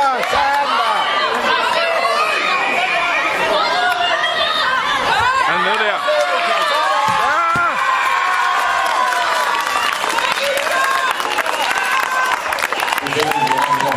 Yes!